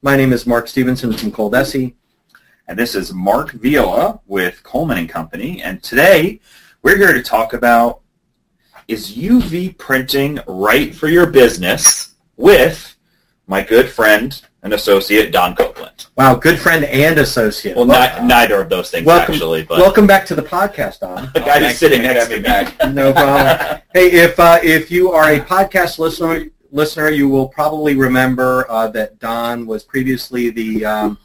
My name is Mark Stevenson from Coldesi. And this is Mark Viola with Coleman and Company. And today we're here to talk about is UV printing right for your business with my good friend and associate Don Copeland. Wow, good friend and associate. Well, not, neither of those things welcome, actually, but welcome back to the podcast, Don. the guy who's sitting next to me back. no problem. Hey, if uh, if you are a podcast listener, listener, you will probably remember uh, that Don was previously the um,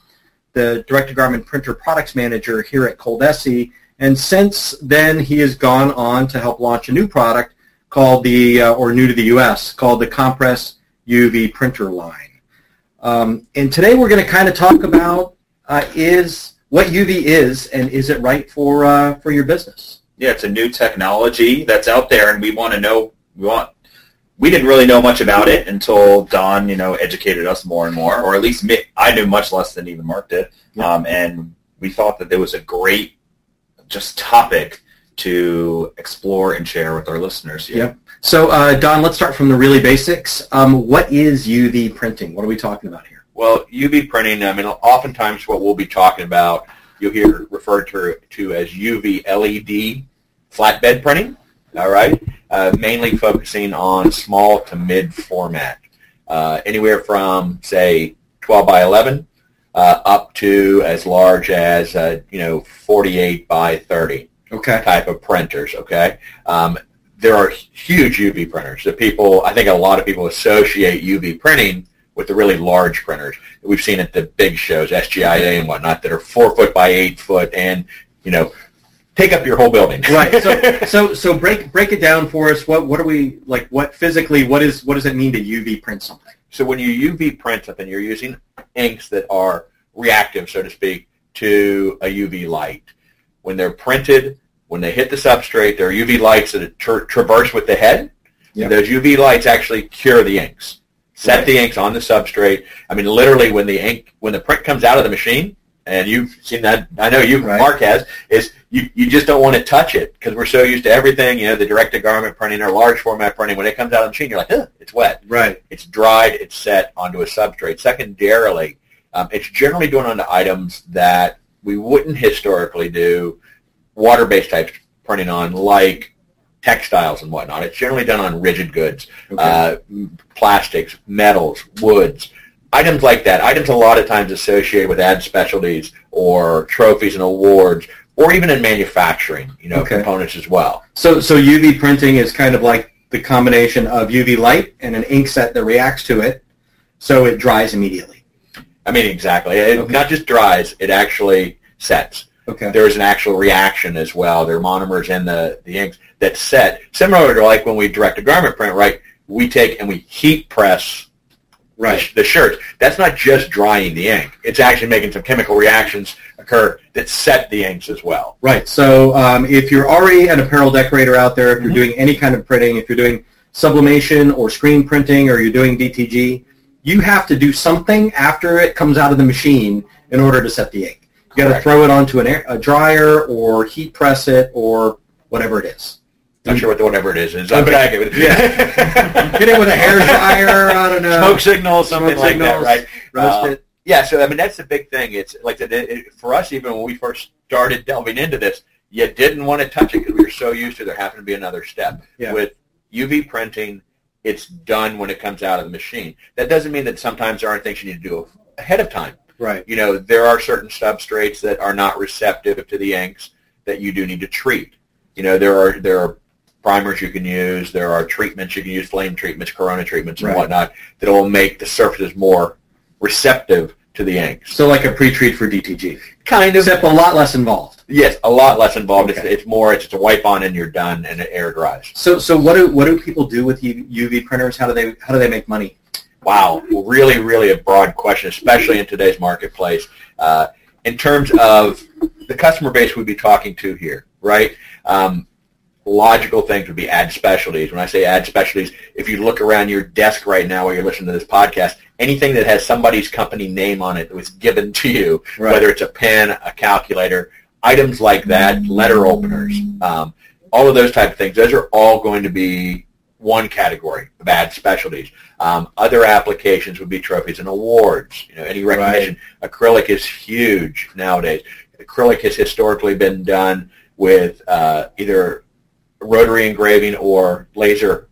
the direct to garment printer products manager here at Coldesi, and since then he has gone on to help launch a new product called the uh, or new to the U.S. called the Compress UV printer line. Um, and today we're going to kind of talk about uh, is what UV is and is it right for uh, for your business? Yeah, it's a new technology that's out there, and we want to know. We want. We didn't really know much about it until Don, you know, educated us more and more, or at least me. I knew much less than even Mark did, um, and we thought that there was a great, just topic to explore and share with our listeners. Here. Yep. So, uh, Don, let's start from the really basics. Um, what is UV printing? What are we talking about here? Well, UV printing, I mean, oftentimes what we'll be talking about, you'll hear referred to, to as UV LED flatbed printing, all right, uh, mainly focusing on small to mid format, uh, anywhere from, say, 12 by 11 uh, up to as large as, uh, you know, 48 by 30 Okay. type of printers, okay? Um, there are huge UV printers that people, I think a lot of people associate UV printing with the really large printers that we've seen at the big shows, SGIA and whatnot, that are four foot by eight foot and, you know, take up your whole building. Right. So, so, so break break it down for us. What what are we like? What physically? What is what does it mean to UV print something? So when you UV print something, you're using inks that are reactive, so to speak, to a UV light. When they're printed, when they hit the substrate, there are UV lights that tra- traverse with the head. Yeah. Those UV lights actually cure the inks, set Right. the inks on the substrate. I mean, literally, when the ink, when the print comes out of the machine, and you've seen that, I know you, Right. Mark has, is you, you just don't want to touch it because we're so used to everything, you know, the direct-to-garment printing or large format printing. When it comes out of the machine, you're like, Ugh, it's wet. Right. It's dried, it's set onto a substrate. Secondarily, um, it's generally done onto items that we wouldn't historically do water-based types printing on, like textiles and whatnot. It's generally done on rigid goods, Okay. uh, plastics, metals, woods, items like that. Items a lot of times associated with ad specialties or trophies and awards, or even in manufacturing, you know, Okay. components as well. So so UV printing is kind of like the combination of UV light and an ink set that reacts to it, so it dries immediately. I mean, exactly. It Okay. not just dries; it actually sets. Okay. There's an actual reaction as well. There are monomers in the, the inks that set, similar to like when we direct a garment print, right? We take and we heat press Right. sh- the shirts. That's not just drying the ink. It's actually making some chemical reactions occur that set the inks as well. Right. So um, if you're already an apparel decorator out there, if you're Mhm. doing any kind of printing, if you're doing sublimation or screen printing or you're doing DTG, you have to do something after it comes out of the machine in order to set the ink. You got to throw it onto an air, a dryer or heat press it or whatever it is. Not sure what the, whatever it is. It's Okay. okay. Yeah. Hit it with a hair dryer. I don't know. Smoke signals, something Smoke like that, right? It. Um, yeah, so I mean that's the big thing. It's like it, for us, even when we first started delving into this, you didn't want to touch it because we were so used to there having to be another step. Yeah. With UV printing, it's done when it comes out of the machine. That doesn't mean that sometimes there aren't things you need to do ahead of time. Right. You know, there are certain substrates that are not receptive to the inks that you do need to treat. You know, there are there are primers you can use, there are treatments you can use, flame treatments, corona treatments, and Right. whatnot that will make the surfaces more receptive to the ink. So like a pre-treat for DTG, Kind of. except a lot less involved. Yes, a lot less involved. Okay. It's, it's more. It's just a wipe on and you're done, and it air dries. So so what do what do people do with UV printers? How do they how do they make money? Wow, really, really a broad question, especially in today's marketplace. Uh, in terms of the customer base we'd be talking to here, right? Um, logical things would be ad specialties. When I say ad specialties, if you look around your desk right now while you're listening to this podcast, anything that has somebody's company name on it that was given to you, right. whether it's a pen, a calculator, items like that, letter openers, um, all of those type of things, those are all going to be one category of ad specialties. Um, other applications would be trophies and awards. You know, any recognition. Right. Acrylic is huge nowadays. Acrylic has historically been done with uh, either rotary engraving or laser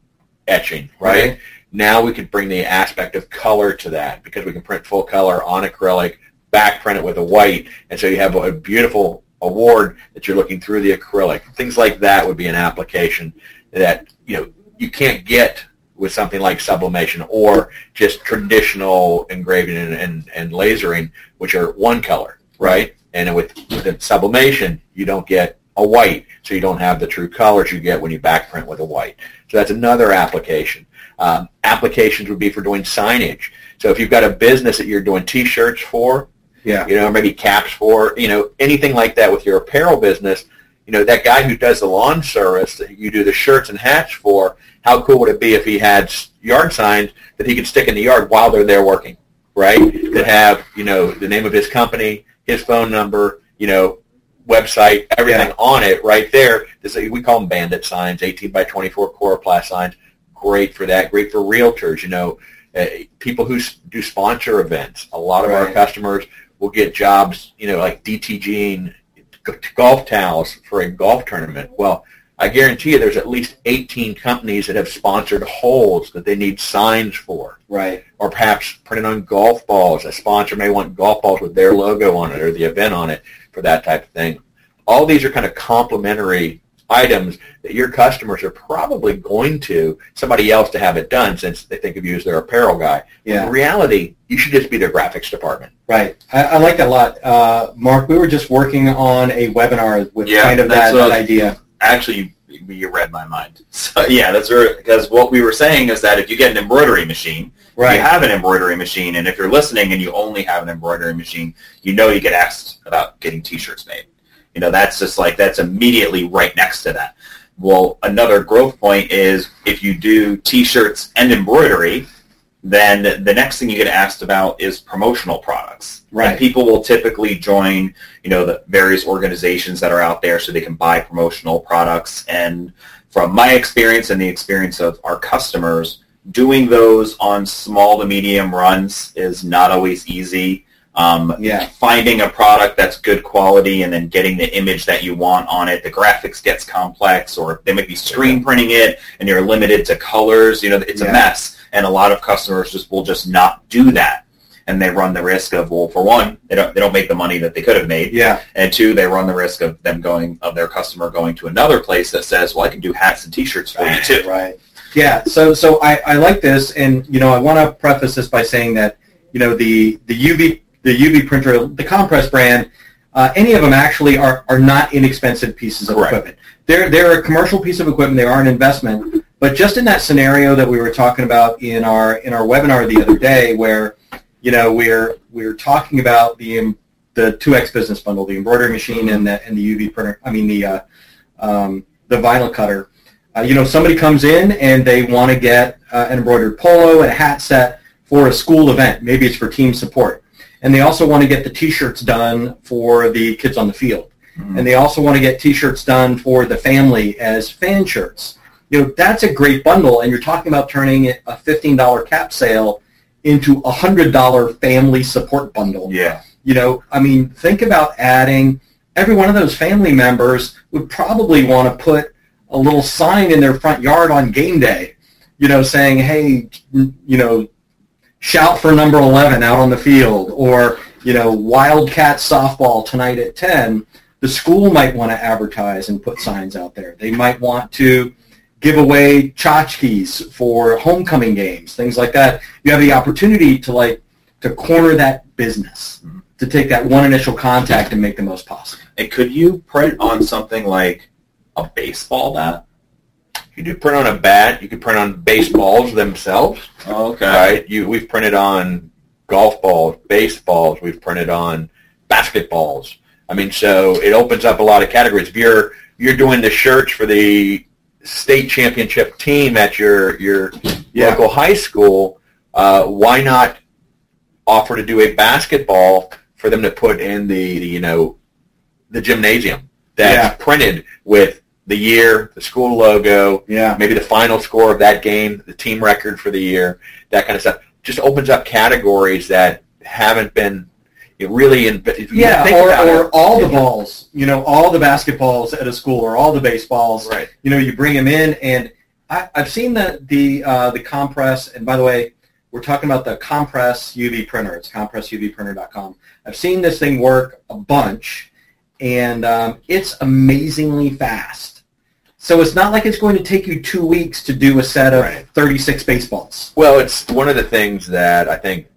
etching, right? right? Now we can bring the aspect of color to that because we can print full color on acrylic, back print it with a white, and so you have a beautiful award that you're looking through the acrylic. Things like that would be an application that you know you can't get with something like sublimation or just traditional engraving and, and, and lasering, which are one color, right? And with, with sublimation, you don't get a white, so you don't have the true colors you get when you backprint with a white. So that's another application. Um, applications would be for doing signage. So if you've got a business that you're doing T-shirts for, yeah. you know, maybe caps for, you know, anything like that with your apparel business, you know, that guy who does the lawn service that you do the shirts and hats for, how cool would it be if he had yard signs that he could stick in the yard while they're there working, right? That have, you know, the name of his company, his phone number, you know, website, everything yeah. on it right there. This, we call them bandit signs, 18 by 24 coroplast signs. Great for that. Great for realtors, you know, uh, people who do sponsor events. A lot of right. our customers will get jobs, you know, like DTGing golf towels for a golf tournament. Well, I guarantee you there's at least 18 companies that have sponsored holes that they need signs for. Right. Or perhaps printed on golf balls. A sponsor may want golf balls with their logo on it or the event on it for that type of thing. All these are kind of complementary items that your customers are probably going to somebody else to have it done since they think of you as their apparel guy. Yeah. In reality, you should just be their graphics department. Right. I, I like that a lot. Uh, Mark, we were just working on a webinar with yeah, kind of that, that idea actually you read my mind. So yeah, that's right. Because what we were saying is that if you get an embroidery machine, right. you have an embroidery machine, and if you're listening and you only have an embroidery machine, you know you get asked about getting T-shirts made. You know, that's just like that's immediately right next to that. Well, another growth point is if you do T-shirts and embroidery, then the next thing you get asked about is promotional products. Right. And people will typically join, you know, the various organizations that are out there so they can buy promotional products. And from my experience and the experience of our customers, doing those on small to medium runs is not always easy. Um, yeah. Finding a product that's good quality and then getting the image that you want on it, the graphics gets complex, or they might be screen printing it and you're limited to colors. You know, it's yeah. a mess. And a lot of customers just will just not do that. And they run the risk of well for one they don't they don't make the money that they could have made. Yeah. And two they run the risk of them going of their customer going to another place that says well I can do hats and t-shirts for right, you too. right. Yeah so so I, I like this. And you know I want to preface this by saying that you know the the UV the UV printer the compress brand uh, any of them actually are, are not inexpensive pieces of Correct. equipment they're they're a commercial piece of equipment they are an investment but just in that scenario that we were talking about in our in our webinar the other day, where you know we're we're talking about the the 2x business bundle, the embroidery machine and the and the UV printer. I mean the uh, um, the vinyl cutter. Uh, you know, somebody comes in and they want to get uh, an embroidered polo and a hat set for a school event. Maybe it's for team support, and they also want to get the T-shirts done for the kids on the field, mm-hmm. and they also want to get T-shirts done for the family as fan shirts you know, that's a great bundle, and you're talking about turning a $15 cap sale into a $100 family support bundle. Yeah. You know, I mean, think about adding, every one of those family members would probably want to put a little sign in their front yard on game day, you know, saying, hey, you know, shout for number 11 out on the field, or, you know, Wildcat softball tonight at 10. The school might want to advertise and put signs out there. They might want to, give away tchotchkes for homecoming games, things like that. You have the opportunity to like to corner that business, mm-hmm. to take that one initial contact and make the most possible. And could you print on something like a baseball bat? You do print on a bat. You could print on baseballs themselves. Oh, okay. Right. You we've printed on golf balls, baseballs. We've printed on basketballs. I mean, so it opens up a lot of categories. If you're you're doing the shirts for the state championship team at your your Yeah. local high school, uh, why not offer to do a basketball for them to put in the, the you know the gymnasium that's Yeah. printed with the year, the school logo, Yeah. maybe the final score of that game, the team record for the year, that kind of stuff. Just opens up categories that haven't been it really in. Yeah, think or, about or all the balls, you know, all the basketballs at a school or all the baseballs. Right. You know, you bring them in, and I, I've seen the the uh, the compress. And by the way, we're talking about the compress UV printer. It's compressuvprinter.com. I've seen this thing work a bunch, and um, it's amazingly fast. So it's not like it's going to take you two weeks to do a set of Right. 36 baseballs. Well, it's one of the things that I think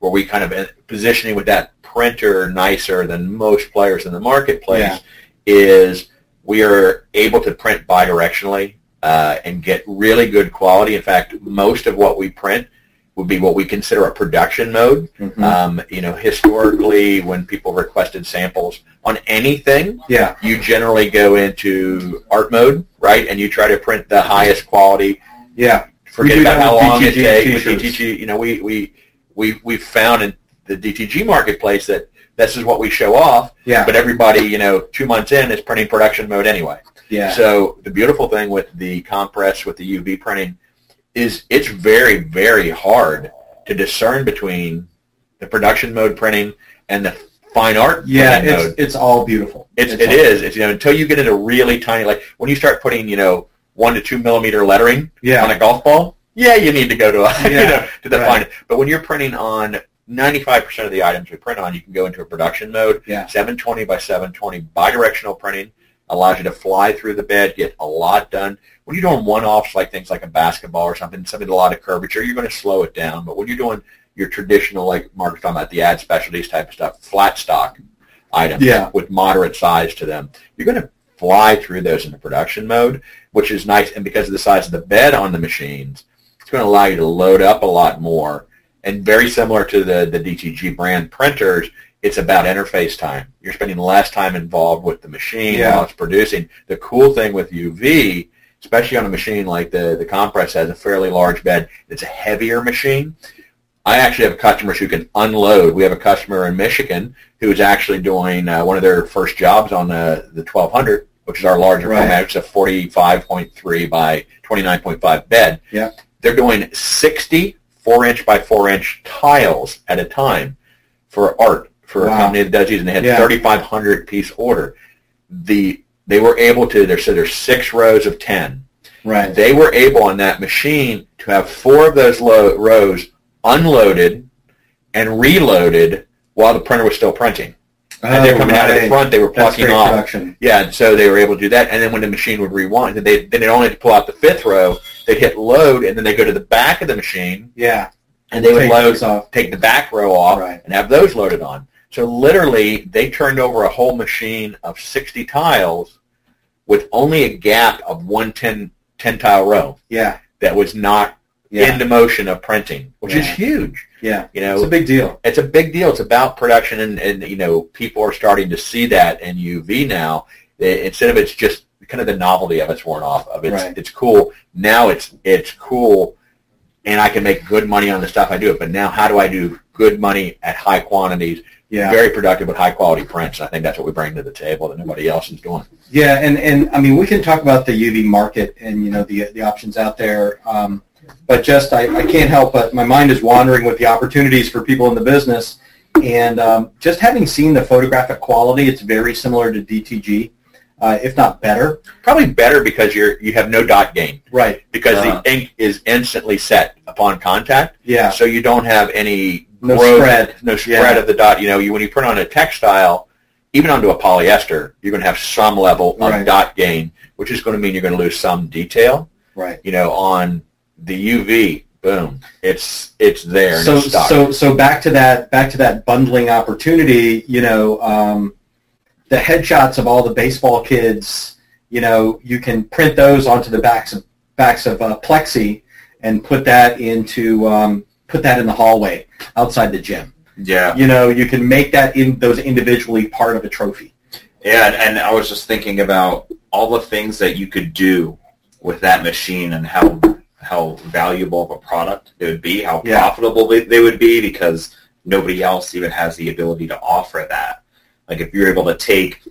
where we kind of uh, positioning with that printer nicer than most players in the marketplace Yeah. is we are able to print bidirectionally uh, and get really good quality. In fact, most of what we print would be what we consider a production mode. Mhm. Um, you know, historically, when people requested samples on anything, yeah. you generally go into art mode, right? And you try to print the highest quality Yeah. forget about how long it takes. With. DTG, you know, we we we we found in the DTG marketplace that this is what we show off, Yeah. but everybody, you know, two months in is printing production mode anyway. yeah. So the beautiful thing with the compress with the UV printing is it's very very hard to discern between the production mode printing and the fine art yeah, it's, mode. it's all beautiful. It's, It's it is. It's, you know, until you get into really tiny, like when you start putting, you know, one to two millimeter lettering Yeah. on a golf ball, yeah, you need to go to a, you Yeah, know, to the right. fine. But when you're printing on 95% of the items we print on, you can go into a production mode. Yeah. 720 by 720 bidirectional printing allows you to fly through the bed, get a lot done. When you're doing one-offs like things like a basketball or something, something with a lot of curvature, you're going to slow it down. But when you're doing your traditional, like Mark was talking about, the ad specialties type of stuff, flat stock items Yeah. with moderate size to them, you're going to fly through those in the production mode, which is nice. And because of the size of the bed on the machines, it's going to allow you to load up a lot more. And very similar to the, the DTG brand printers, it's about interface time. You're spending less time involved with the machine Yeah. while it's producing. The cool thing with UV, especially on a machine like the, the Compress has a fairly large bed, it's a heavier machine. I actually have customers who can unload. We have a customer in Michigan who is actually doing uh, one of their first jobs on the, the 1200, which is our larger Right. format. It's a 45.3 by 29.5 bed. Yeah. They're doing 60 4-inch by 4-inch tiles at a time for art for Wow. a company that does and they had Yeah. 3,500 piece order. The They were able to, there, so there's six rows of 10 Right. they were able on that machine to have four of those lo- rows unloaded and reloaded while the printer was still printing. And they're Oh, coming out of the front, they were plucking off. production. Yeah, and so they were able to do that. And then when the machine would rewind, then they then they only had to pull out the fifth row. They'd hit load, and then they go to the back of the machine, Yeah. and they would Take load, those off. take the back row off, Right. and have those loaded on. So literally, they turned over a whole machine of 60 tiles with only a gap of one 10, 10 tile row Yeah. that was not Yeah. in the motion of printing, which is huge. yeah. You know, It's a big deal. it's a big deal. It's about production, and, and you know, people are starting to see that in UV now. I- Instead of it's just kind of the novelty of it's worn off. Of it's Right. it's cool. Now it's it's cool, and I can make good money on the stuff I do. It, but now, how do I do good money at high quantities? Yeah. Very productive with high quality prints. And I think that's what we bring to the table that nobody else is doing. Yeah, and, and I mean, we can talk about the UV market and, you know, the, the options out there. Um, but just, I, I can't help but my mind is wandering with the opportunities for people in the business. And um, just having seen the photographic quality, it's very similar to DTG, uh, if not better. Probably better because you're you have no dot gain Right. because Uh-huh. the ink is instantly set upon contact. Yeah. so you don't have any No growth, spread. no spread Yeah. of the dot. You know, you when you print on a textile, even onto a polyester, you're going to have some level of Right. dot gain, which is going to mean you're going to lose some detail. Right. You know, on the UV, boom, it's it's there so it's so so back to that back to that bundling opportunity you know um, the headshots of all the baseball kids you know you can print those onto the backs of backs of uh, plexi and put that into um, put that in the hallway outside the gym. Yeah. You know, you can make that in those individually part of a trophy. Yeah, and, and I was just thinking about all the things that you could do with that machine and how how valuable of a product it would be, how Yeah. profitable they, they would be because nobody else even has the ability to offer that. Like if you're able to take,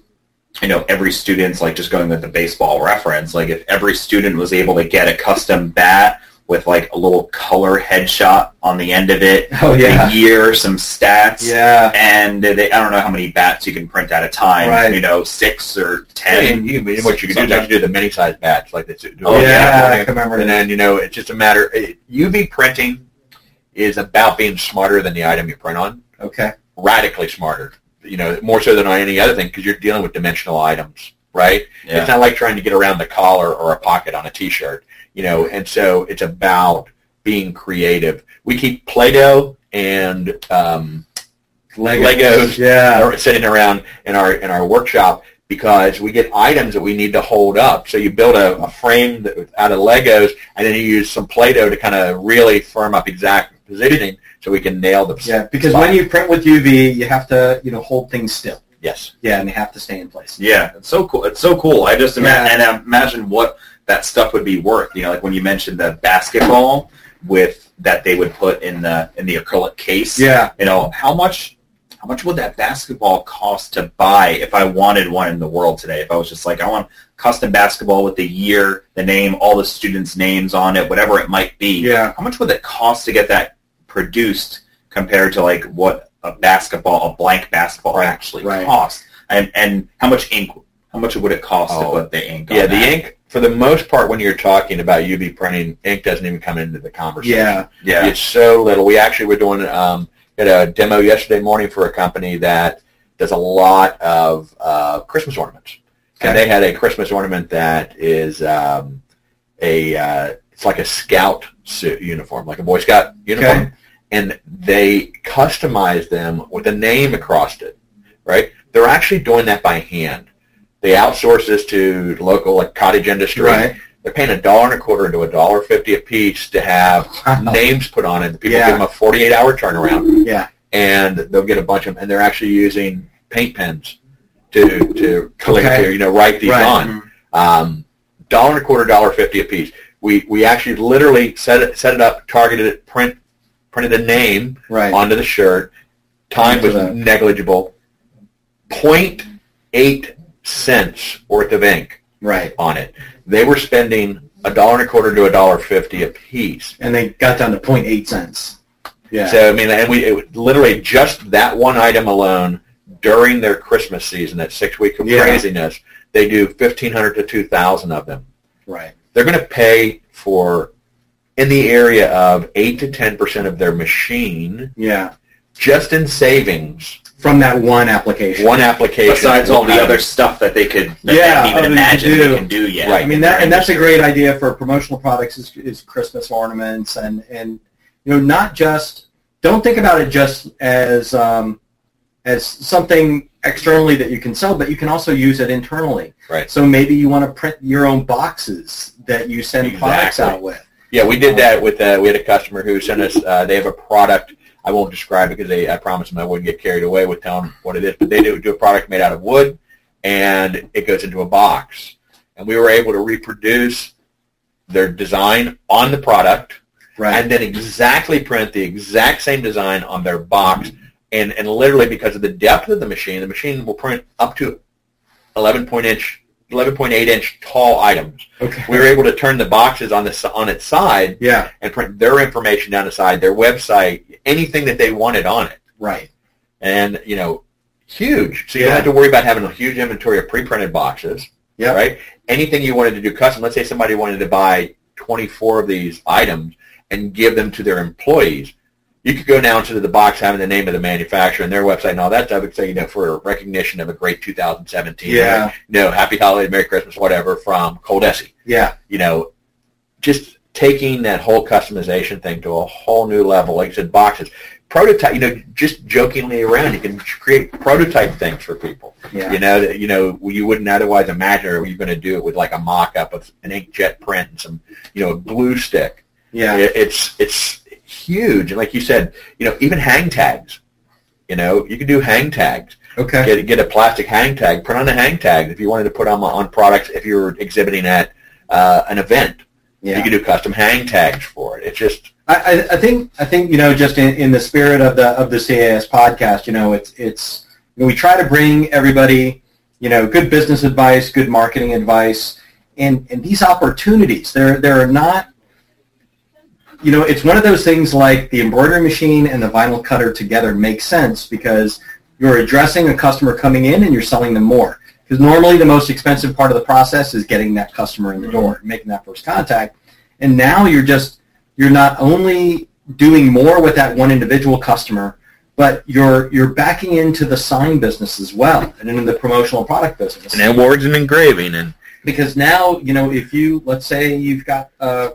you know, every student's like just going with the baseball reference, like if every student was able to get a custom bat with like a little color headshot on the end of it, Oh a year, some stats, yeah, and they, I don't know how many bats you can print at a time. Right. You know, six or ten. And you, and what you can do is actually do the mini size batch like this. Oh, yeah, I can remember. And then you know it's just a matter. It, UV printing is about being smarter than the item you print on. Okay, Radically smarter. You know, more so than on any other thing because you're dealing with dimensional items, right? Yeah. It's not like trying to get around the collar or a pocket on a T-shirt. You know, and so it's about being creative. We keep Play-Doh and um, Legos Yeah, are sitting around in our in our workshop because we get items that we need to hold up. So you build a, a frame that, out of Legos, and then you use some Play-Doh to kind of really firm up exact positioning, so we can nail the yeah. Because spot. when you print with UV, you have to you know hold things still. yes, Yeah, and they have to stay in place. Yeah, it's so cool. It's so cool. I just ima- Yeah. and I imagine what that stuff would be worth. You know, like when you mentioned the basketball with that they would put in the in the acrylic case. Yeah, You know, how much how much would that basketball cost to buy if I wanted one in the world today? If I was just like, I want custom basketball with the year, the name, all the students' names on it, whatever it might be. yeah. How much would it cost to get that produced compared to like what a basketball, a blank basketball Right, actually right. costs? And and how much ink? How much would it cost to Oh, put the ink? yeah. The that? ink, for the most part, when you're talking about UV printing, ink doesn't even come into the conversation. Yeah. Yeah. It's so little. We actually were doing um, had a demo yesterday morning for a company that does a lot of uh, Christmas ornaments, and they had a Christmas ornament that is um, a uh, it's like a scout suit uniform, like a Boy Scout uniform, Okay. and they customized them with a name across it. Right? They're actually doing that by hand. They outsource this to local like cottage industry. Right. They're paying a dollar and a quarter to a dollar fifty a piece to have names put on it. People Yeah. give them a 48 hour turnaround, Yeah. and they'll get a bunch of them, and they're actually using paint pens to to collect, Okay. to, you know write these Right. on. Um, dollar and a quarter, dollar fifty a piece. We we actually literally set it set it up, targeted it, print printed a name Right. onto the shirt. Time was negligible. 0.8 cents worth of ink Right. on it. They were spending a dollar and a quarter to a dollar fifty a piece. And they got down to 0.8 cents. Yeah. So I mean, and we it, literally just that one item alone during their Christmas season, that six week of Yeah. craziness, they do fifteen hundred to two thousand of them. right. They're going to pay for in the area of eight to ten percent of their machine Yeah. just in savings. From that one application. One application, Besides all the item. other stuff that they could that Yeah, they even imagine do. they can do yet. Right. I mean that, and that's a great idea for promotional products is, is Christmas ornaments and and you know not just don't think about it just as um, as something externally that you can sell, but you can also use it internally. Right. So maybe you want to print your own boxes that you send products out with. Yeah, we did that with uh, we had a customer who sent us. Uh, they have a product. I won't describe it because they, I promised them I wouldn't get carried away with telling them what it is. But they do, do a product made out of wood, and it goes into a box. And we were able to reproduce their design on the product, Right. and then exactly print the exact same design on their box. And and literally because of the depth of the machine, the machine will print up to 11 point inch, 11.8 inch tall items. okay. We were able to turn the boxes on the on its side yeah. and print their information down the side, their website, anything that they wanted on it. Right. And, you know, huge. So you don't have to worry about having a huge inventory of pre-printed boxes, Yeah. right? Anything you wanted to do custom, let's say somebody wanted to buy 24 of these items and give them to their employees. You could go down to the box having the name of the manufacturer and their website and all that stuff and say, you know, for recognition of a great 2017. Yeah. You know, happy holiday, Merry Christmas, whatever, from Coldesi Yeah. you know, just taking that whole customization thing to a whole new level. Like I said, boxes. prototype. You know, just jokingly around, you can create prototype things for people. Yeah. You know, that you know you wouldn't otherwise imagine, or you're going to do it with like a mock-up of an inkjet print and some, you know, a glue stick. Yeah. It- it's it's huge, and like you said, you know, even hang tags. You know, you can do hang tags. Okay. Get get a plastic hang tag. Put on a hang tag if you wanted to put on on products. If you were exhibiting at uh, an event, Yeah. you can do custom hang tags for it. It's just I, I- think I think you know just in, in the spirit of the of the CAS podcast, you know, it's it's you know, we try to bring everybody, you know, good business advice, good marketing advice, and and these opportunities, they're they're not. You know, it's one of those things like the embroidery machine and the vinyl cutter together make sense because you're addressing a customer coming in and you're selling them more. Because normally the most expensive part of the process is getting that customer in the door, making that first contact. And now you're just you're not only doing more with that one individual customer, but you're you're backing into the sign business as well and into the promotional product business. and awards and engraving and Because now, you know, if you let's say you've got uh,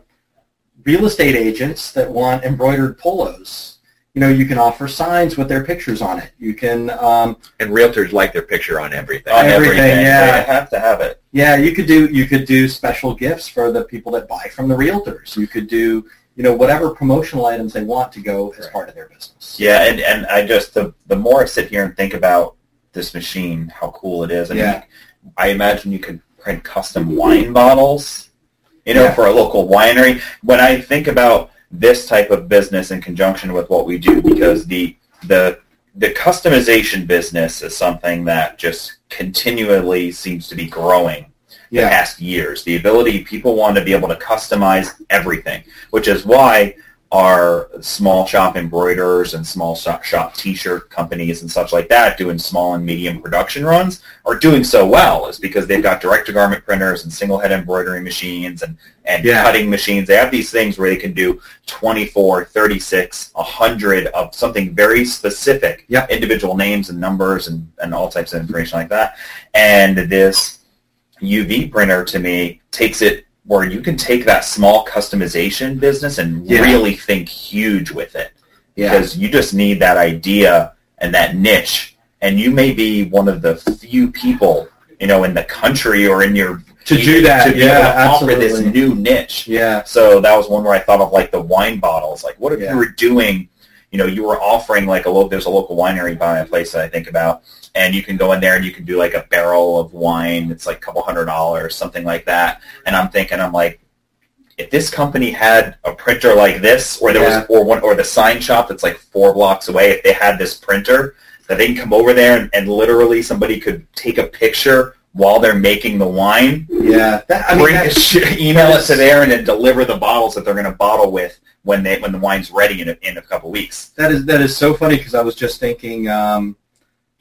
real estate agents that want embroidered polos, you know, you can offer signs with their pictures on it. You can, um, and realtors like their picture on everything. on Everything, everything. yeah. They have to have it. yeah, you could do you could do special gifts for the people that buy from the realtors. You could do, you know, whatever promotional items they want to go as part of their business. Yeah, and, and I just the the more I sit here and think about this machine, how cool it is. I mean, Yeah. I imagine you could print custom wine bottles, you know, Yeah. for a local winery. When I think about this type of business in conjunction with what we do, because the the the customization business is something that just continually seems to be growing the Yeah. past years. The ability people want to be able to customize everything, which is why our small shop embroiderers and small shop, shop t-shirt companies and such like that doing small and medium production runs are doing so well is because they've got direct-to-garment printers and single-head embroidery machines and, and Yeah. cutting machines. They have these things where they can do 24, 36, 100 of something very specific, Yep. individual names and numbers and, and all types of information like that. And this UV printer to me takes it where you can take that small customization business and Yeah. really think huge with it Yeah. because you just need that idea and that niche and you may be one of the few people you know in the country or in your To do that, to be yeah, able to offer this new niche Yeah. so that was one where I thought of like the wine bottles. Like, what if Yeah. you were doing, you know, you were offering like a local, there's a local winery by a place that I think about, and you can go in there and you can do like a barrel of wine. It's like a couple hundred dollars, something like that. And I'm thinking, I'm like, if this company had a printer like this, or there Yeah. was, or one, or the sign shop that's like four blocks away, if they had this printer, that they can come over there and, and literally somebody could take a picture while they're making the wine Yeah. That, I mean, bring that- email it that's- to there and then deliver the bottles that they're going to bottle with when they when the wine's ready in a, in a couple weeks. that is that is so funny because I was just thinking. Um,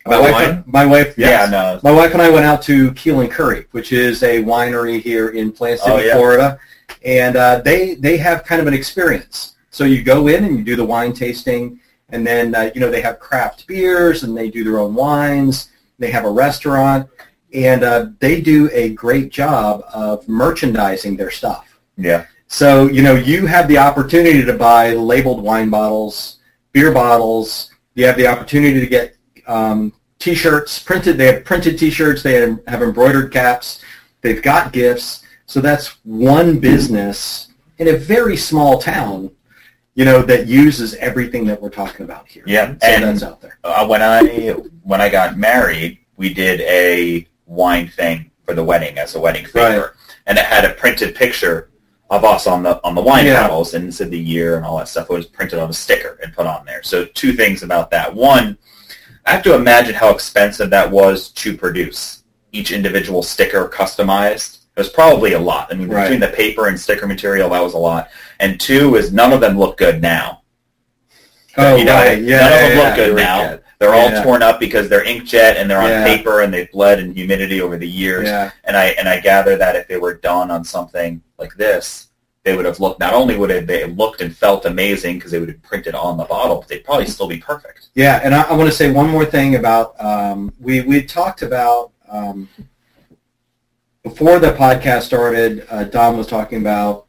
my About wife, wine? my wife, yes. Yeah, no. My wife and I went out to Keel and Curley, which is a winery here in Plant City, Oh, yeah. Florida, and uh, they they have kind of an experience. So you go in and you do the wine tasting, and then uh, you know they have craft beers and they do their own wines. They have a restaurant, and uh, they do a great job of merchandising their stuff. Yeah, So, you know, you have the opportunity to buy labeled wine bottles, beer bottles. You have the opportunity to get um, T-shirts printed. They have printed T-shirts. They have, have embroidered caps. They've got gifts. So that's one business in a very small town, you know, that uses everything that we're talking about here. Yeah, So and- that's out there. uh, when I when I got married, we did a wine thing for the wedding as a wedding favor, and it had a printed picture of us on the on the wine Yeah. bottles and it said the year and all that stuff. It was printed on a sticker and put on there. So two things about that. One, I have to imagine how expensive that was to produce each individual sticker customized. It was probably a lot. I mean, Right. between the paper and sticker material, that was a lot. And two is none of them look good now. Oh, You know, right. Yeah, none of them yeah, look yeah. good now. They're all Yeah. torn up because they're inkjet and they're on Yeah. paper and they've bled in humidity over the years. Yeah. And I and I gather that if they were done on something like this, they would have looked. Not only would have they looked and felt amazing because they would have printed on the bottle, but they'd probably still be perfect. Yeah, and I, I want to say one more thing about um, we we talked about um, before the podcast started. Uh, Don was talking about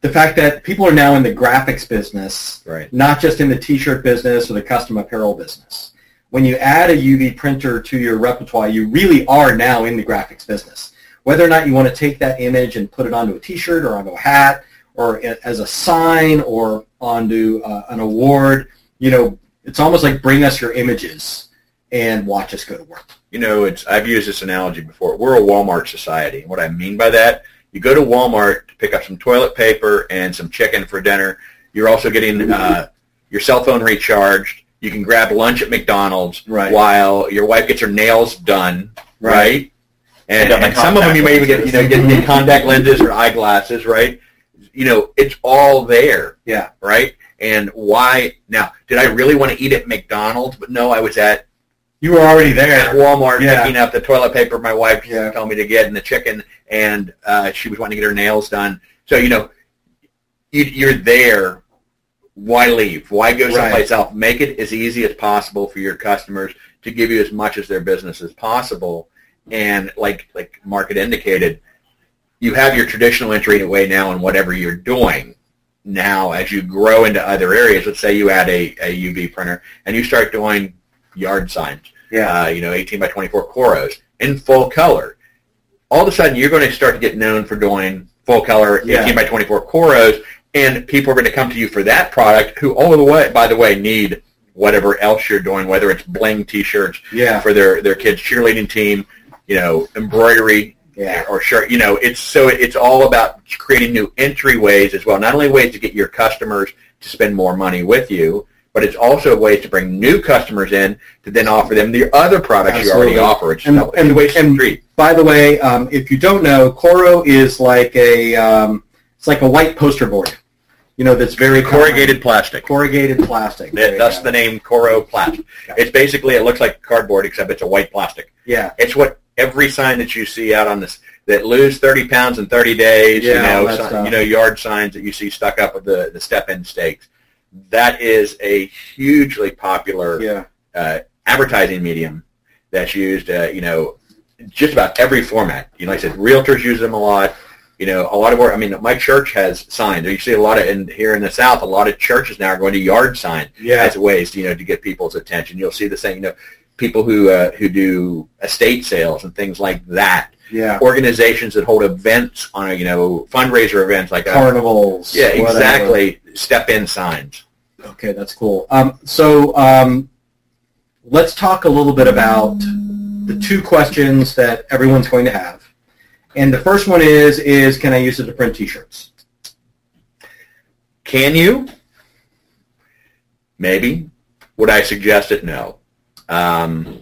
the fact that people are now in the graphics business, Right. not just in the T-shirt business or the custom apparel business. When you add a UV printer to your repertoire, you really are now in the graphics business. Whether or not you want to take that image and put it onto a T-shirt or onto a hat or as a sign or onto uh, an award, you know, it's almost like bring us your images and watch us go to work. You know, it's I've used this analogy before. We're a Walmart society. What I mean by that, you go to Walmart to pick up some toilet paper and some chicken for dinner. You're also getting uh, your cell phone recharged. You can grab lunch at McDonald's Right. while your wife gets her nails done, Right. right? And, got and some of them you may even get, you know, get, get contact lenses or eyeglasses, right? You know, it's all there. Yeah. Right? And why, now, did I really want to eat at McDonald's? But no, I was at You were already there at. Walmart Yeah. picking up the toilet paper my wife Yeah. told me to get and the chicken, and uh, she was wanting to get her nails done. So you know, you, you're there. Why leave? Why go Right. someplace else? Make it as easy as possible for your customers to give you as much as their business as possible. And like like Mark had indicated, you have your traditional entry way now in whatever you're doing. Now, as you grow into other areas, let's say you add a, a UV printer and you start doing yard signs Yeah. uh, you know, 18 by 24 Coros in full color. All of a sudden, you're going to start to get known for doing full color Yeah. 18 by 24 Coros, and people are going to come to you for that product. Who, oh, the way, by the way, need whatever else you're doing, whether it's bling T-shirts Yeah. for their their kids' cheerleading team, you know, embroidery, Yeah. or shirt. You know, it's so it's all about creating new entryways as well. Not only ways to get your customers to spend more money with you, but it's also ways to bring new customers in to then offer them the other products you already Absolutely. offer. It's And- a and- two-way and- By the way, um, if you don't know, Coro is like a um, it's like a white poster board. You know, that's very Corrugated plastic. corrugated plastic. That, that's the name Coro Plastic. Yeah. It's basically it looks like cardboard except it's a white plastic. Yeah. It's what every sign that you see out on this that lose 30 pounds in 30 days, Yeah, you know, stuff. you know, yard signs that you see stuck up with the, the step-in stakes. That is a hugely popular Yeah. uh, advertising medium that's used, uh, you know, just about every format. You know, like I said, realtors use them a lot. You know, a lot of work. I mean, my church has signs. You see a lot of in here in the South. A lot of churches now are going to yard sign Yeah. as ways, you know, to get people's attention. You'll see the same, you know, people who uh, who do estate sales and things like that. Yeah. Organizations that hold events on, a, you know, fundraiser events like a, Carnivals. yeah, whatever. exactly. Step in signs. Okay, that's cool. Um, so um, let's talk a little bit about the two questions that everyone's going to have. And the first one is, is can I use it to print T-shirts? Can you? Maybe. Would I suggest it? No. Um,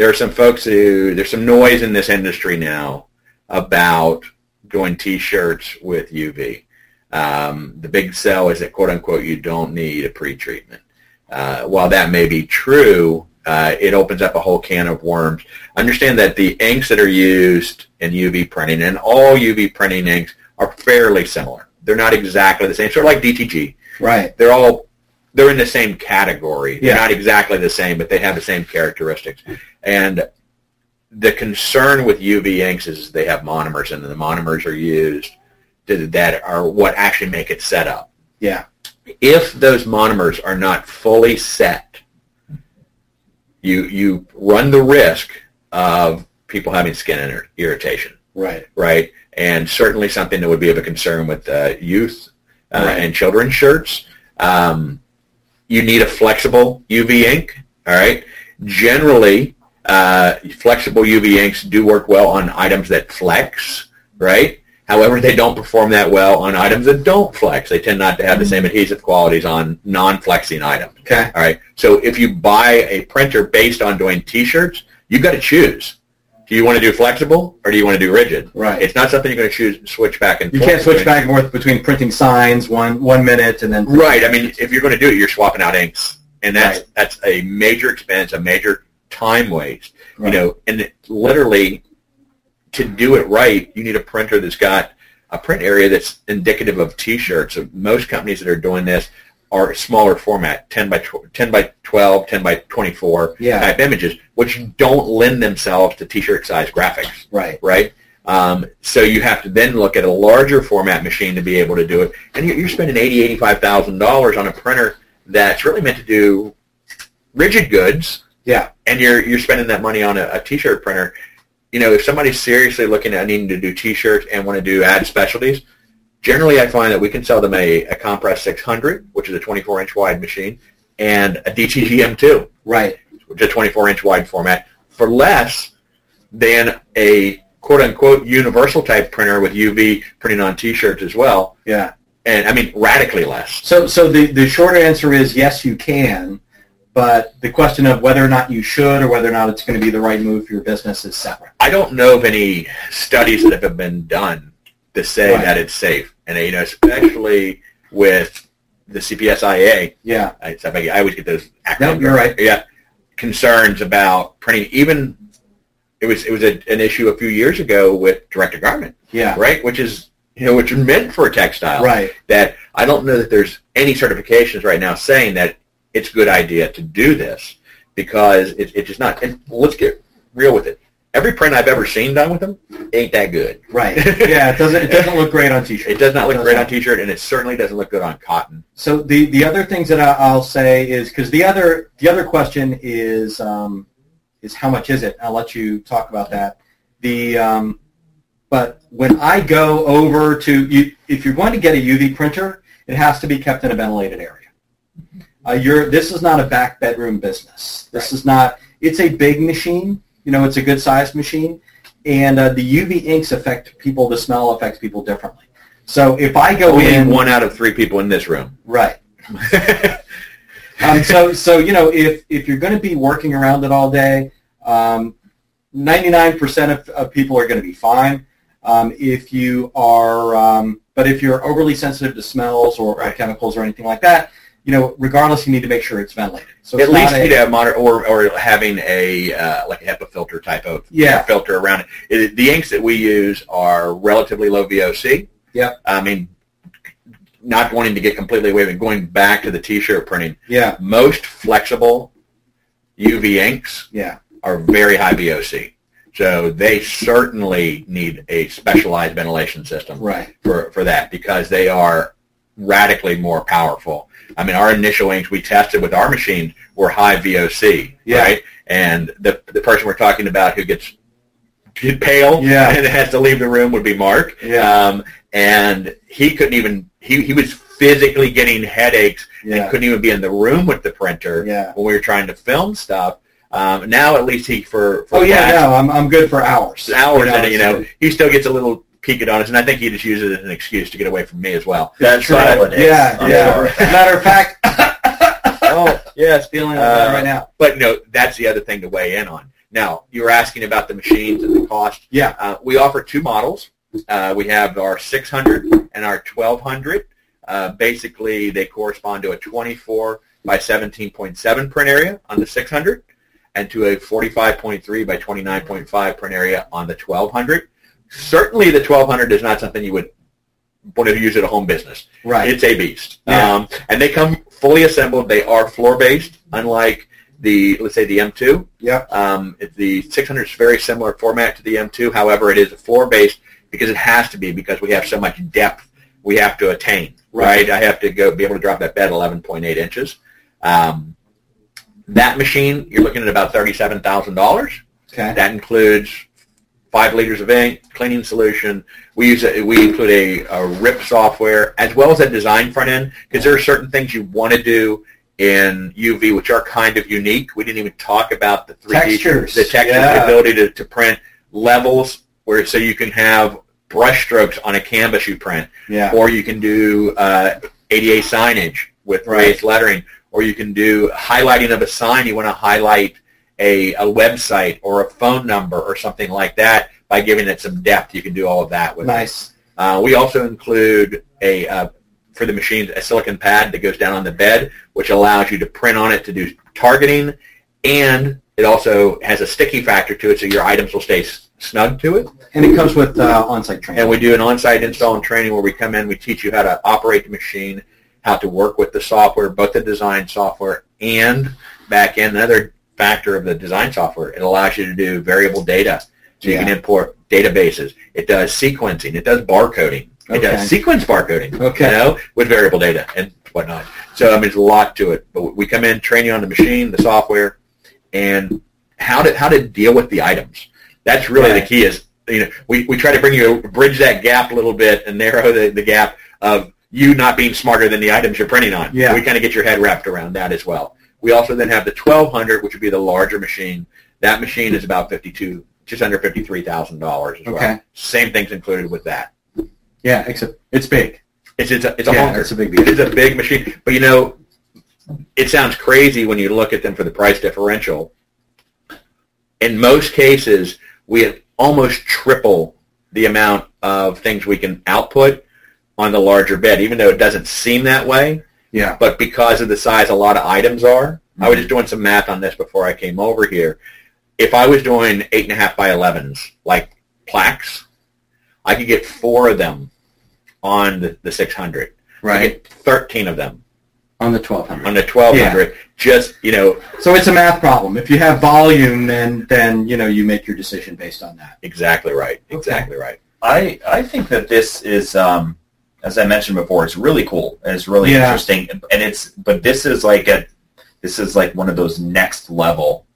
there are some folks who there's some noise in this industry now about doing T-shirts with UV. Um, the big sell is that quote unquote you don't need a pre-treatment. Uh, while that may be true, uh, it opens up a whole can of worms. Understand that the inks that are used in UV printing and all UV printing inks are fairly similar. They're not exactly the same. Sort of like DTG Right. they're all they're in the same category. They're Yeah. not exactly the same, but they have the same characteristics. And the concern with UV inks is they have monomers, and the monomers are used to, that are what actually make it set up. Yeah. If those monomers are not fully set, you you run the risk of people having skin ir- irritation Right. right? And certainly something that would be of a concern with uh, youth uh, Right. and children's shirts. Um, you need a flexible UV ink, all right? Generally, uh, flexible UV inks do work well on items that flex, right? However, they don't perform that well on items that don't flex. They tend not to have the same adhesive qualities on non-flexing items. Okay. All right. So if you buy a printer based on doing T-shirts, you've got to choose. Do you want to do flexible or do you want to do rigid? Right. It's not something you're going to choose switch back and You can't switch back and forth between printing signs one one minute and then Right. I mean, if you're going to do it, you're swapping out inks, and that's Right. that's a major expense, a major time waste. Right. You know, and it, literally, to do it right, you need a printer that's got a print area that's indicative of T-shirts. So most companies that are doing this are smaller format, 10 by tw- 10 by 12, 10 by 24 Yeah. type images, which don't lend themselves to T-shirt size graphics Right. right? Um, so you have to then look at a larger format machine to be able to do it, and you're, you're spending eighty, eighty-five thousand dollars on a printer that's really meant to do rigid goods, Yeah. and you're you're spending that money on a, a t-shirt printer. You know, if somebody's seriously looking at needing to do t-shirts and want to do ad specialties, generally I find that we can sell them a, a Compress 600, which is a 24-inch wide machine, and a DTG M2, Right. which is a 24-inch wide format, for less than a quote-unquote universal type printer with UV printing on t-shirts as well. Yeah. And I mean, radically less. So, so the, the short answer is yes, you can, but the question of whether or not you should or whether or not it's going to be the right move for your business is separate. I don't know of any studies that have been done to say Right. that it's safe, and you know, especially with the CPSIA. Yeah. I, I always get those. Acronyms. No, you're right. Yeah, concerns about printing. Even it was it was a, an issue a few years ago with direct to garment, Yeah. right? Which is you know which is meant for a textile. Right. That I don't know that there's any certifications right now saying that it's a good idea to do this because it, it's just not. And let's get real with it. Every print I've ever seen done with them ain't that good. Right. Yeah. It doesn't. It doesn't look great on t-shirt. It does not look It great on t-shirt, and it certainly doesn't look good on cotton. So the the other things that I, I'll say is because the other the other question is um, is how much is it? I'll let you talk about that. The um, but when I go over to you, if you're going to get a UV printer, it has to be kept in a ventilated area. Uh, you're this is not a back bedroom business. This is not. It's a big machine. You know, it's a good sized machine, and uh, the UV inks affect people. The smell affects people differently. So if I go Only in, one out of three people in this room. right. Um, so, so you know, if if you're going to be working around it all day, um, 99% of, of people are going to be fine. Um, if you are, um, but if you're overly sensitive to smells or, or chemicals or anything like that, you know, regardless, you need to make sure it's ventilated. So it's At least you a- need to have moder- or or having a uh, like a HEPA filter type of Yeah. filter around it. it. The inks that we use are relatively low VOC. Yep. I mean, not wanting to get completely away from going back to the t-shirt printing. yeah, Most flexible UV inks yeah, are very high VOC. So they certainly need a specialized ventilation system right, for, for that because they are radically more powerful. I mean, our initial inks we tested with our machines were high VOC, Yeah. right? And the the person we're talking about who gets pale Yeah. and has to leave the room would be Mark. Yeah. Um, and he couldn't even he, he was physically getting headaches and couldn't even be in the room with the printer yeah. when we were trying to film stuff. Um, now at least he for, for Oh yeah, no, I'm I'm good for hours. hours in it, you know, he still gets a little peaked on us, and I think he just uses it as an excuse to get away from me as well. That's it is. Yeah, I'm yeah. Matter of fact, Oh, yes. feeling like that Uh, right now. But no, that's the other thing to weigh in on. Now, you were asking about the machines and the cost. Yeah. Uh, we offer two models. Uh, we have our 600 and our 1200. Uh, basically, they correspond to a 24 by 17.7 print area on the 600 and to a 45.3 by 29.5 print area on the 1200. Certainly, the 1200 is not something you would want to use at a home business. Right. It's a beast. Yeah. Um, and they come fully assembled. They are floor-based, unlike the, let's say, the M2. Yep. Um, the 600 is very similar format to the M2. However, it is floor-based because it has to be because we have so much depth we have to attain, right? Right. I have to go be able to drop that bed 11.8 inches. Um, that machine, you're looking at about $37,000. Okay. That includes five liters of ink, cleaning solution. We use a, we include a, a RIP software as well as a design front end because there are certain things you want to do in UV which are kind of unique. We didn't even talk about the 3D Textures. the textures, Yeah. the ability to, to print levels where so you can have brush strokes on a canvas you print Yeah. or you can do uh, ADA signage with Right. raised lettering, or you can do highlighting of a sign. You want to highlight a, a website or a phone number or something like that by giving it some depth. You can do all of that with it. Nice. Uh, we also include a uh, for the machines a silicon pad that goes down on the bed, which allows you to print on it to do targeting, and it also has a sticky factor to it, so your items will stay s- snug to it. And it comes with uh, on-site training. And we do an on-site install and training where we come in, we teach you how to operate the machine, how to work with the software, both the design software and back end. Another factor of the design software, it allows you to do variable data. So you can import databases. It does sequencing. It does barcoding. It Okay. does sequence barcoding. Okay. You know, with variable data and whatnot. So I mean, there's a lot to it. But we come in, train you on the machine, the software, and how to how to deal with the items. That's really the key. Is you know we, we try to bring you bridge that gap a little bit and narrow the, the gap of you not being smarter than the items you're printing on. Yeah. We kind of get your head wrapped around that as well. We also then have the 1200, which would be the larger machine. That machine is about 52, just under $53,000 as well. Okay. Same things included with that. Yeah, except it's big. It's, it's a, it's a yeah, honker. it's a big deal. It's a big machine. But you know, it sounds crazy when you look at them for the price differential. In most cases, we have almost triple the amount of things we can output on the larger bed, even though it doesn't seem that way. Yeah. But because of the size a lot of items are, I was just doing some math on this before I came over here. If I was doing eight and a half by 11s, like plaques, I could get four of them on the, the 600. I Right. get 13 of them On the 1200. on the 1200. Just, you know, So it's a math problem. If you have volume, then then you know you make your decision based on that. exactly right. Exactly right. I I think that this is, um, as I mentioned before, it's really cool and it's really Yeah. interesting. And it's, but this is like a, this is like one of those next level,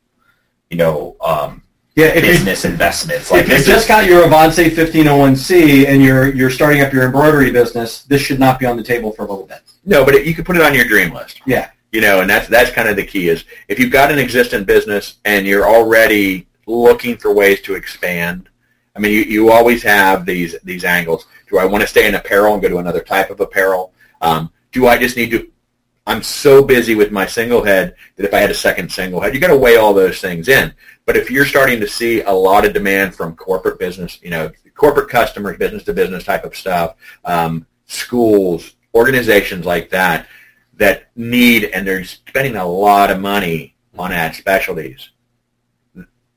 you know, um, Yeah. If you, business investments. Like if you just is, got your Avance 1501C and you're you're starting up your embroidery business, this should not be on the table for a little bit. No, but it, you could put it on your dream list. Yeah. You know, and that's that's kind of the key is if you've got an existing business and you're already looking for ways to expand. I mean, you, you always have these these angles. Do I want to stay in apparel and go to another type of apparel? Um, do I just need to? I'm so busy with my single head that if I had a second single head, you got to weigh all those things in. But if you're starting to see a lot of demand from corporate business, you know, corporate customers, business to business type of stuff, um, schools, organizations like that that need and they're spending a lot of money on ad specialties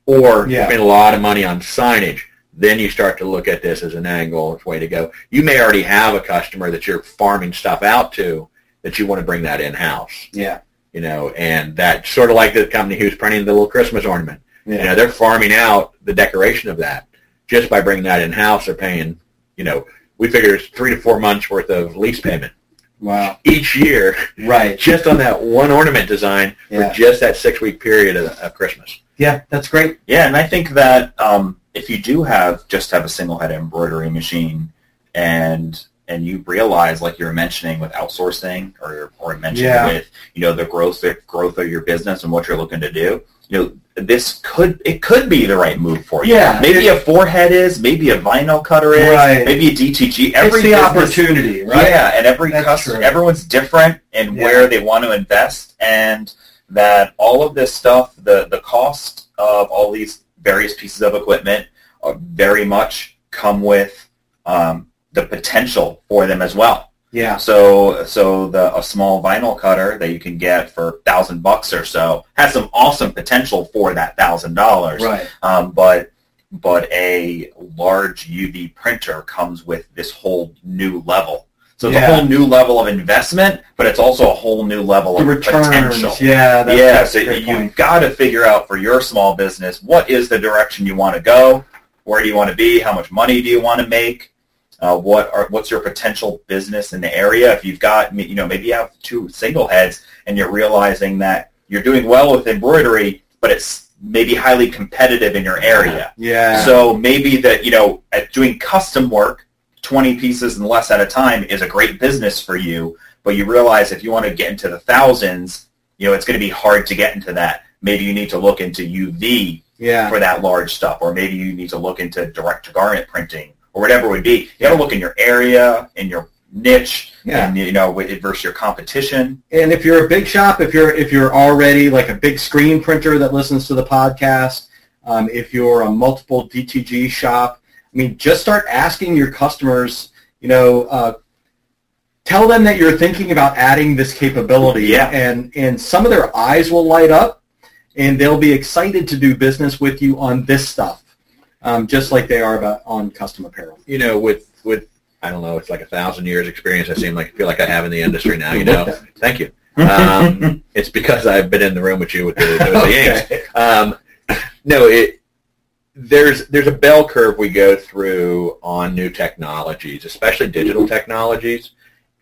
or Yeah. spending a lot of money on signage then you start to look at this as an angle it's way to go you may already have a customer that you're farming stuff out to that you want to bring that in house Yeah. you know and that sort of like the company who's printing the little christmas ornament Yeah. you know they're farming out the decoration of that just by bringing that in house they're paying you know we figure it's three to four months worth of lease payment Wow. each year Right. just on that one ornament design Yeah. for just that six week period of, of Christmas. Yeah, that's great. yeah, and I think that um, if you do have just have a single head embroidery machine and and you realize like you're mentioning with outsourcing or or mentioning Yeah. with you know the growth the growth of your business and what you're looking to do you know this could it could be the right move for you Yeah. maybe a four-head is maybe a vinyl cutter is Right. maybe a DTG every it's the business- opportunity, right? yeah and every That's customer true. everyone's different in Yeah. where they want to invest and that all of this stuff the the cost of all these various pieces of equipment uh, very much come with um, the potential for them as well Yeah. so so the a small vinyl cutter that you can get for thousand bucks or so has some awesome potential for that thousand dollars. Right. Um, but but a large UV printer comes with this whole new level. So it's Yeah. a whole new level of investment, but it's also a whole new level of returns. potential. Yeah. That's, yeah, that's so you've got to figure out for your small business what is the direction you want to go, where do you want to be, how much money do you want to make, uh, what are what's your potential business in the area. If you've got you know maybe you have two single heads and you're realizing that you're doing well with embroidery, but it's maybe highly competitive in your area. Yeah. So maybe that you know at doing custom work, twenty pieces and less at a time is a great business for you. But you realize if you want to get into the thousands, you know it's going to be hard to get into that. Maybe you need to look into UV yeah. for that large stuff, or maybe you need to look into direct to garment printing or whatever it would be. You got to look in your area, in your niche, Yeah. and you know versus your competition. And if you're a big shop, if you're if you're already like a big screen printer that listens to the podcast, um, if you're a multiple DTG shop, I mean, just start asking your customers. You know, uh, tell them that you're thinking about adding this capability, Yeah. and and some of their eyes will light up, and they'll be excited to do business with you on this stuff, um, just like they are about on custom apparel. You know, with with I don't know, it's like a thousand years experience. I seem like feel like I have in the industry now. You know, thank you. Um, it's because I've been in the room with you with the, with the. Okay. Um, no, it there's there's a bell curve we go through on new technologies, especially digital technologies.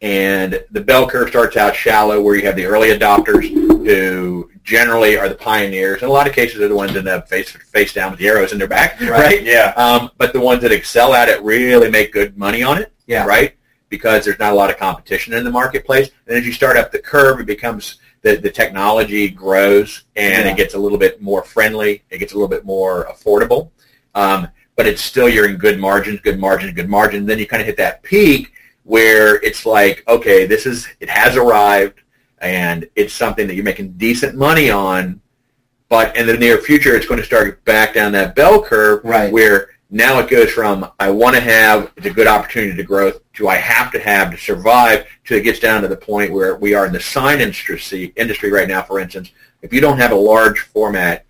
And the bell curve starts out shallow, where you have the early adopters who generally are the pioneers. In a lot of cases, are the ones that have face face down with the arrows in their back, right? right? Yeah. Um, but the ones that excel at it really make good money on it, yeah. right? Because there's not a lot of competition in the marketplace. And as you start up the curve, it becomes the, the technology grows and yeah. it gets a little bit more friendly. It gets a little bit more affordable. Um, but it's still you're in good margins, good margins, good margin. Then you kind of hit that peak where it's like, okay, this is it has arrived and it's something that you're making decent money on, but in the near future it's going to start back down that bell curve right. where now it goes from I want to have it's a good opportunity to growth to I have to have to survive to it gets down to the point where we are in the sign industry industry right now, for instance. If you don't have a large format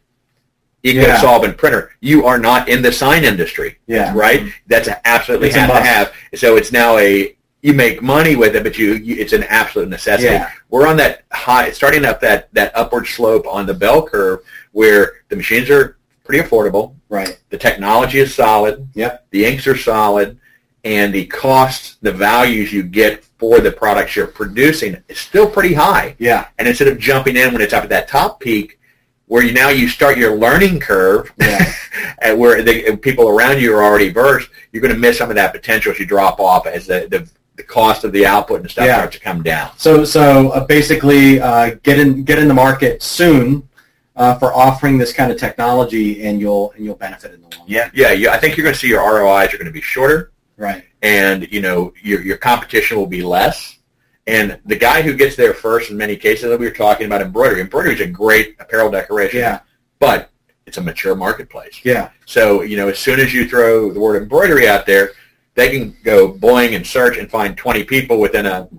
eco-solvent yeah. printer, you are not in the sign industry. Yeah. Right? That's absolutely it's have to have. So it's now a you make money with it, but you, you it's an absolute necessity. Yeah. We're on that high, starting up that that upward slope on the bell curve where the machines are pretty affordable. Right. The technology is solid. Yep. The inks are solid, and the costs, the values you get for the products you're producing is still pretty high. Yeah. And instead of jumping in when it's up at that top peak, where you now you start your learning curve, yeah. and where the people around you are already versed, you're going to miss some of that potential as you drop off as the, the the cost of the output and stuff yeah. starts to come down. So, so uh, basically, uh, get in get in the market soon uh, for offering this kind of technology, and you'll and you'll benefit in the long. Yeah, yeah, yeah. I think you're going to see your ROIs are going to be shorter, right? And you know your your competition will be less. And the guy who gets there first, in many cases, that we were talking about embroidery. Embroidery is a great apparel decoration, yeah. but it's a mature marketplace. Yeah. So you know, as soon as you throw the word embroidery out there, they can go boing and search and find 20 people within a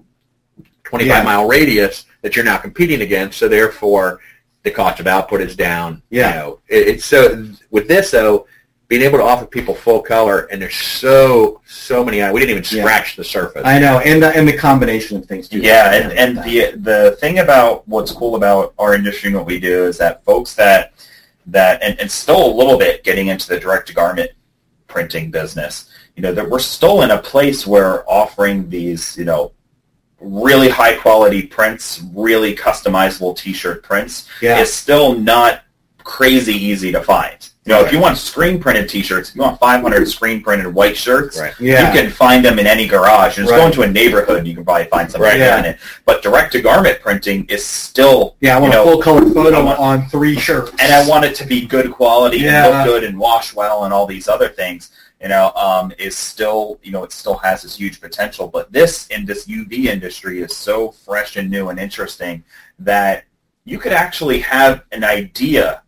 25 yeah. mile radius that you're now competing against. So therefore, the cost of output is down. Yeah. You know, it, it's so with this though, being able to offer people full color, and there's so so many. We didn't even scratch yeah. the surface. I know, and the and the combination of things too. Yeah, and, and the the thing about what's cool about our industry and what we do is that folks that that and, and still a little bit getting into the direct to garment printing business you know, that we're still in a place where offering these, you know, really high quality prints, really customizable T-shirt prints yeah. is still not crazy easy to find. You know, right. if you want screen printed T-shirts, if you want 500 screen printed white shirts, right. yeah. you can find them in any garage. And just right. go into a neighborhood, you can probably find something right. yeah. in it. But direct to garment printing is still yeah. I want you know, a full color photo want, on three shirts, and I want it to be good quality yeah. and look good and wash well and all these other things you know, um, is still, you know, it still has this huge potential. But this in this UV industry is so fresh and new and interesting that you could actually have an idea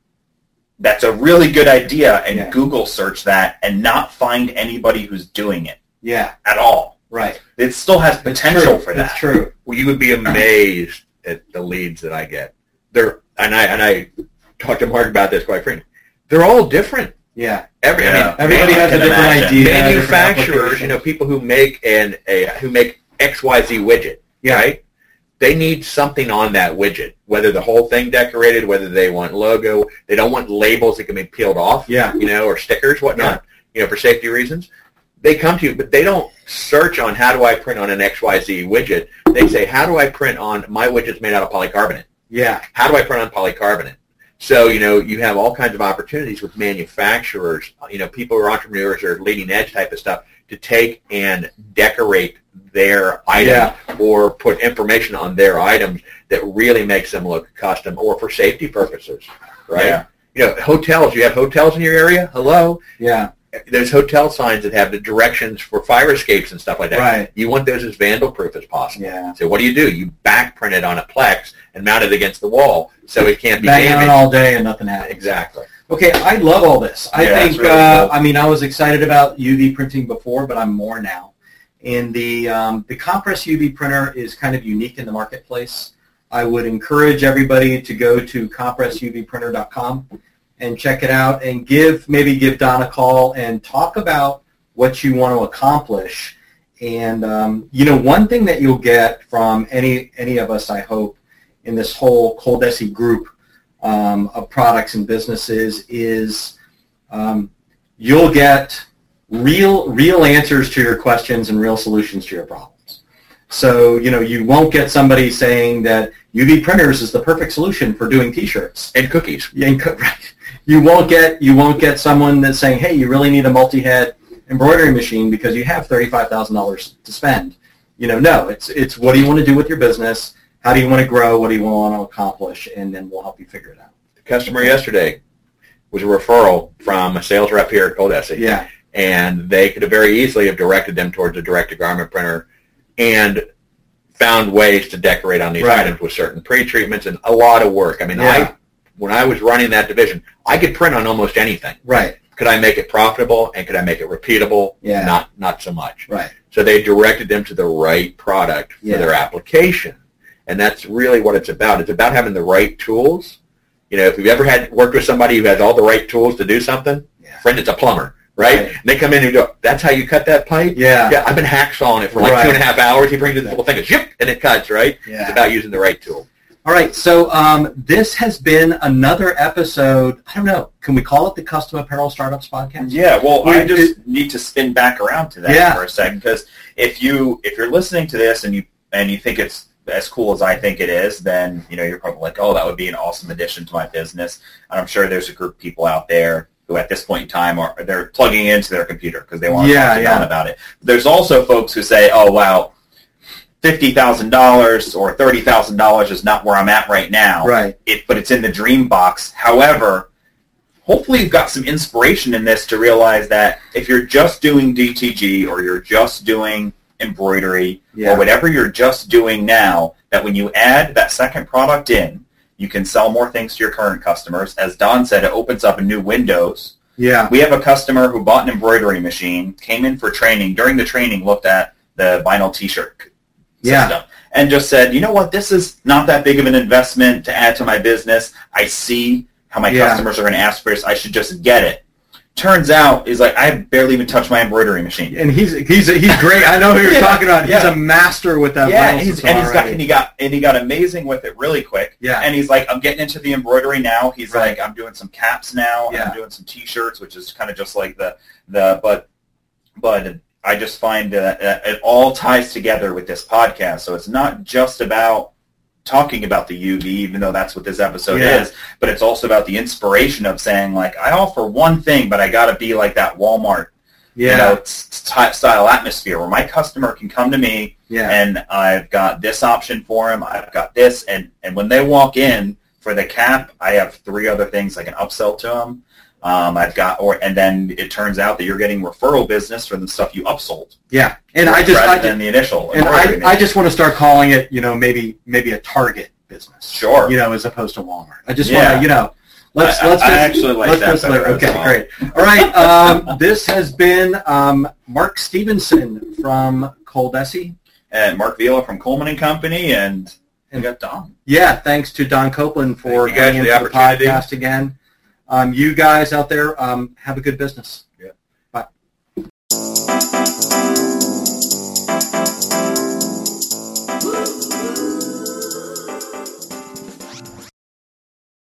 that's a really good idea and yeah. Google search that and not find anybody who's doing it. Yeah. At all. Right. It still has potential for that. That's true. Well, you would be amazed at the leads that I get. They're and I and I talked to Mark about this quite frankly. They're all different. Yeah. Every, yeah. I mean, everybody has a different imagine. idea. Manufacturers, you know, people who make an a who make X Y Z widget, yeah. right? They need something on that widget, whether the whole thing decorated, whether they want logo, they don't want labels that can be peeled off, yeah. you know, or stickers, whatnot, yeah. you know, for safety reasons. They come to you, but they don't search on how do I print on an XYZ widget. They say, how do I print on my widget's made out of polycarbonate? Yeah. How do I print on polycarbonate? So, you know, you have all kinds of opportunities with manufacturers, you know, people who are entrepreneurs or leading edge type of stuff to take and decorate their item Yeah. or put information on their items that really makes them look custom or for safety purposes, right? Yeah. You know, hotels, you have hotels in your area? Hello? Yeah. There's hotel signs that have the directions for fire escapes and stuff like that. Right. You want those as vandal proof as possible. Yeah. So what do you do? You back print it on a plex and mount it against the wall so it can't be Bang on damaged. all day and nothing happens. Exactly. Okay, I love all this. I Yeah, think, really uh, cool. I mean, I was excited about UV printing before, but I'm more now. And the um, the compress UV printer is kind of unique in the marketplace. I would encourage everybody to go to compressuvprinter.com and check it out and give maybe give Don a call and talk about what you want to accomplish. And um, you know, one thing that you'll get from any any of us, I hope, in this whole Coldesi group um, of products and businesses is um, you'll get real real answers to your questions and real solutions to your problems. So, you know, you won't get somebody saying that UV printers is the perfect solution for doing t-shirts. And cookies. And co- right. You won't get you won't get someone that's saying, "Hey, you really need a multi-head embroidery machine because you have $35,000 to spend." You know, no, it's it's what do you want to do with your business? How do you want to grow? What do you want to accomplish? And then we'll help you figure it out. The customer yesterday was a referral from a sales rep here at Coldesi. Yeah. And they could have very easily have directed them towards a direct-to-garment printer and found ways to decorate on these Right. items with certain pre-treatments and a lot of work. I mean, Yeah. I when I was running that division, I could print on almost anything. Right. Could I make it profitable and could I make it repeatable? Yeah. Not not so much. Right. So they directed them to the right product for Yeah. their application. And that's really what it's about. It's about having the right tools. You know, if you've ever had worked with somebody who has all the right tools to do something, Yeah. for instance, a plumber, right? Right. And they come in and go, that's how you cut that pipe? Yeah. Yeah, I've been hacksawing it for like Right. two and a half hours. He brings this little thing, and it cuts, right? Yeah. It's about using the right tool. All right, so um, this has been another episode. I don't know. Can we call it the Custom Apparel Startups Podcast? Yeah, well, We- I just need to spin back around to that Yeah. for a second because if you if you're listening to this and you and you think it's as cool as I think it is, then you know you're probably like, oh, that would be an awesome addition to my business. And I'm sure there's a group of people out there who, at this point in time, are they're plugging into their computer because they want to Yeah, talk yeah. About it. There's also folks who say, oh, wow. Fifty thousand dollars or thirty thousand dollars is not where I'm at right now Right. it, but it's in the dream box. However, hopefully you've got some inspiration in this to realize that if you're just doing DTG or you're just doing embroidery Yeah. or whatever you're just doing now, that when you add that second product in, you can sell more things to your current customers. As Don said, it opens up a new windows. Yeah. We have a customer who bought an embroidery machine, came in for training. During the training, looked at the vinyl T-shirt Yeah. system and just said, you know what, this is not that big of an investment to add to my business. I see how my Yeah. customers are going to ask for this. I should just get it. Turns out, is like I barely even touched my embroidery machine. And he's he's he's great. I know who you're Yeah, talking about. He's yeah. a master with that. yeah, vinyl he's, and he's got and he got and he got amazing with it really quick. Yeah. and he's like, I'm getting into the embroidery now. He's Right. like, I'm doing some caps now. and Yeah. I'm doing some T-shirts, which is kind of just like the the but but I just find that uh, it all ties together with this podcast. So it's not just about talking about the UV, even though that's what this episode Yeah. is, but it's also about the inspiration of saying like, I offer one thing, but I got to be like that Walmart yeah. you know, s- style atmosphere where my customer can come to me yeah. and I've got this option for them. I've got this, and and when they walk in for the cap, I have three other things I can upsell to them. Um, I've got, or and then it turns out that you're getting referral business from the stuff you upsold, yeah. And I just I just, than the initial. and I, I just want to start calling it, you know, maybe maybe a Target business. Sure. You know, as opposed to Walmart. I just Yeah. want to, you know, let's I- let's I just, actually like let's that better okay, well. great. All right. Um, this has been um, Mark Stevenson from Coldesi. and Marc Vila from Coleman and Company, and we got Don. Yeah, thanks to Don Copeland for Thank you guys coming for the into the podcast again. Um, you guys out there, um, have a good business. Yeah. Bye.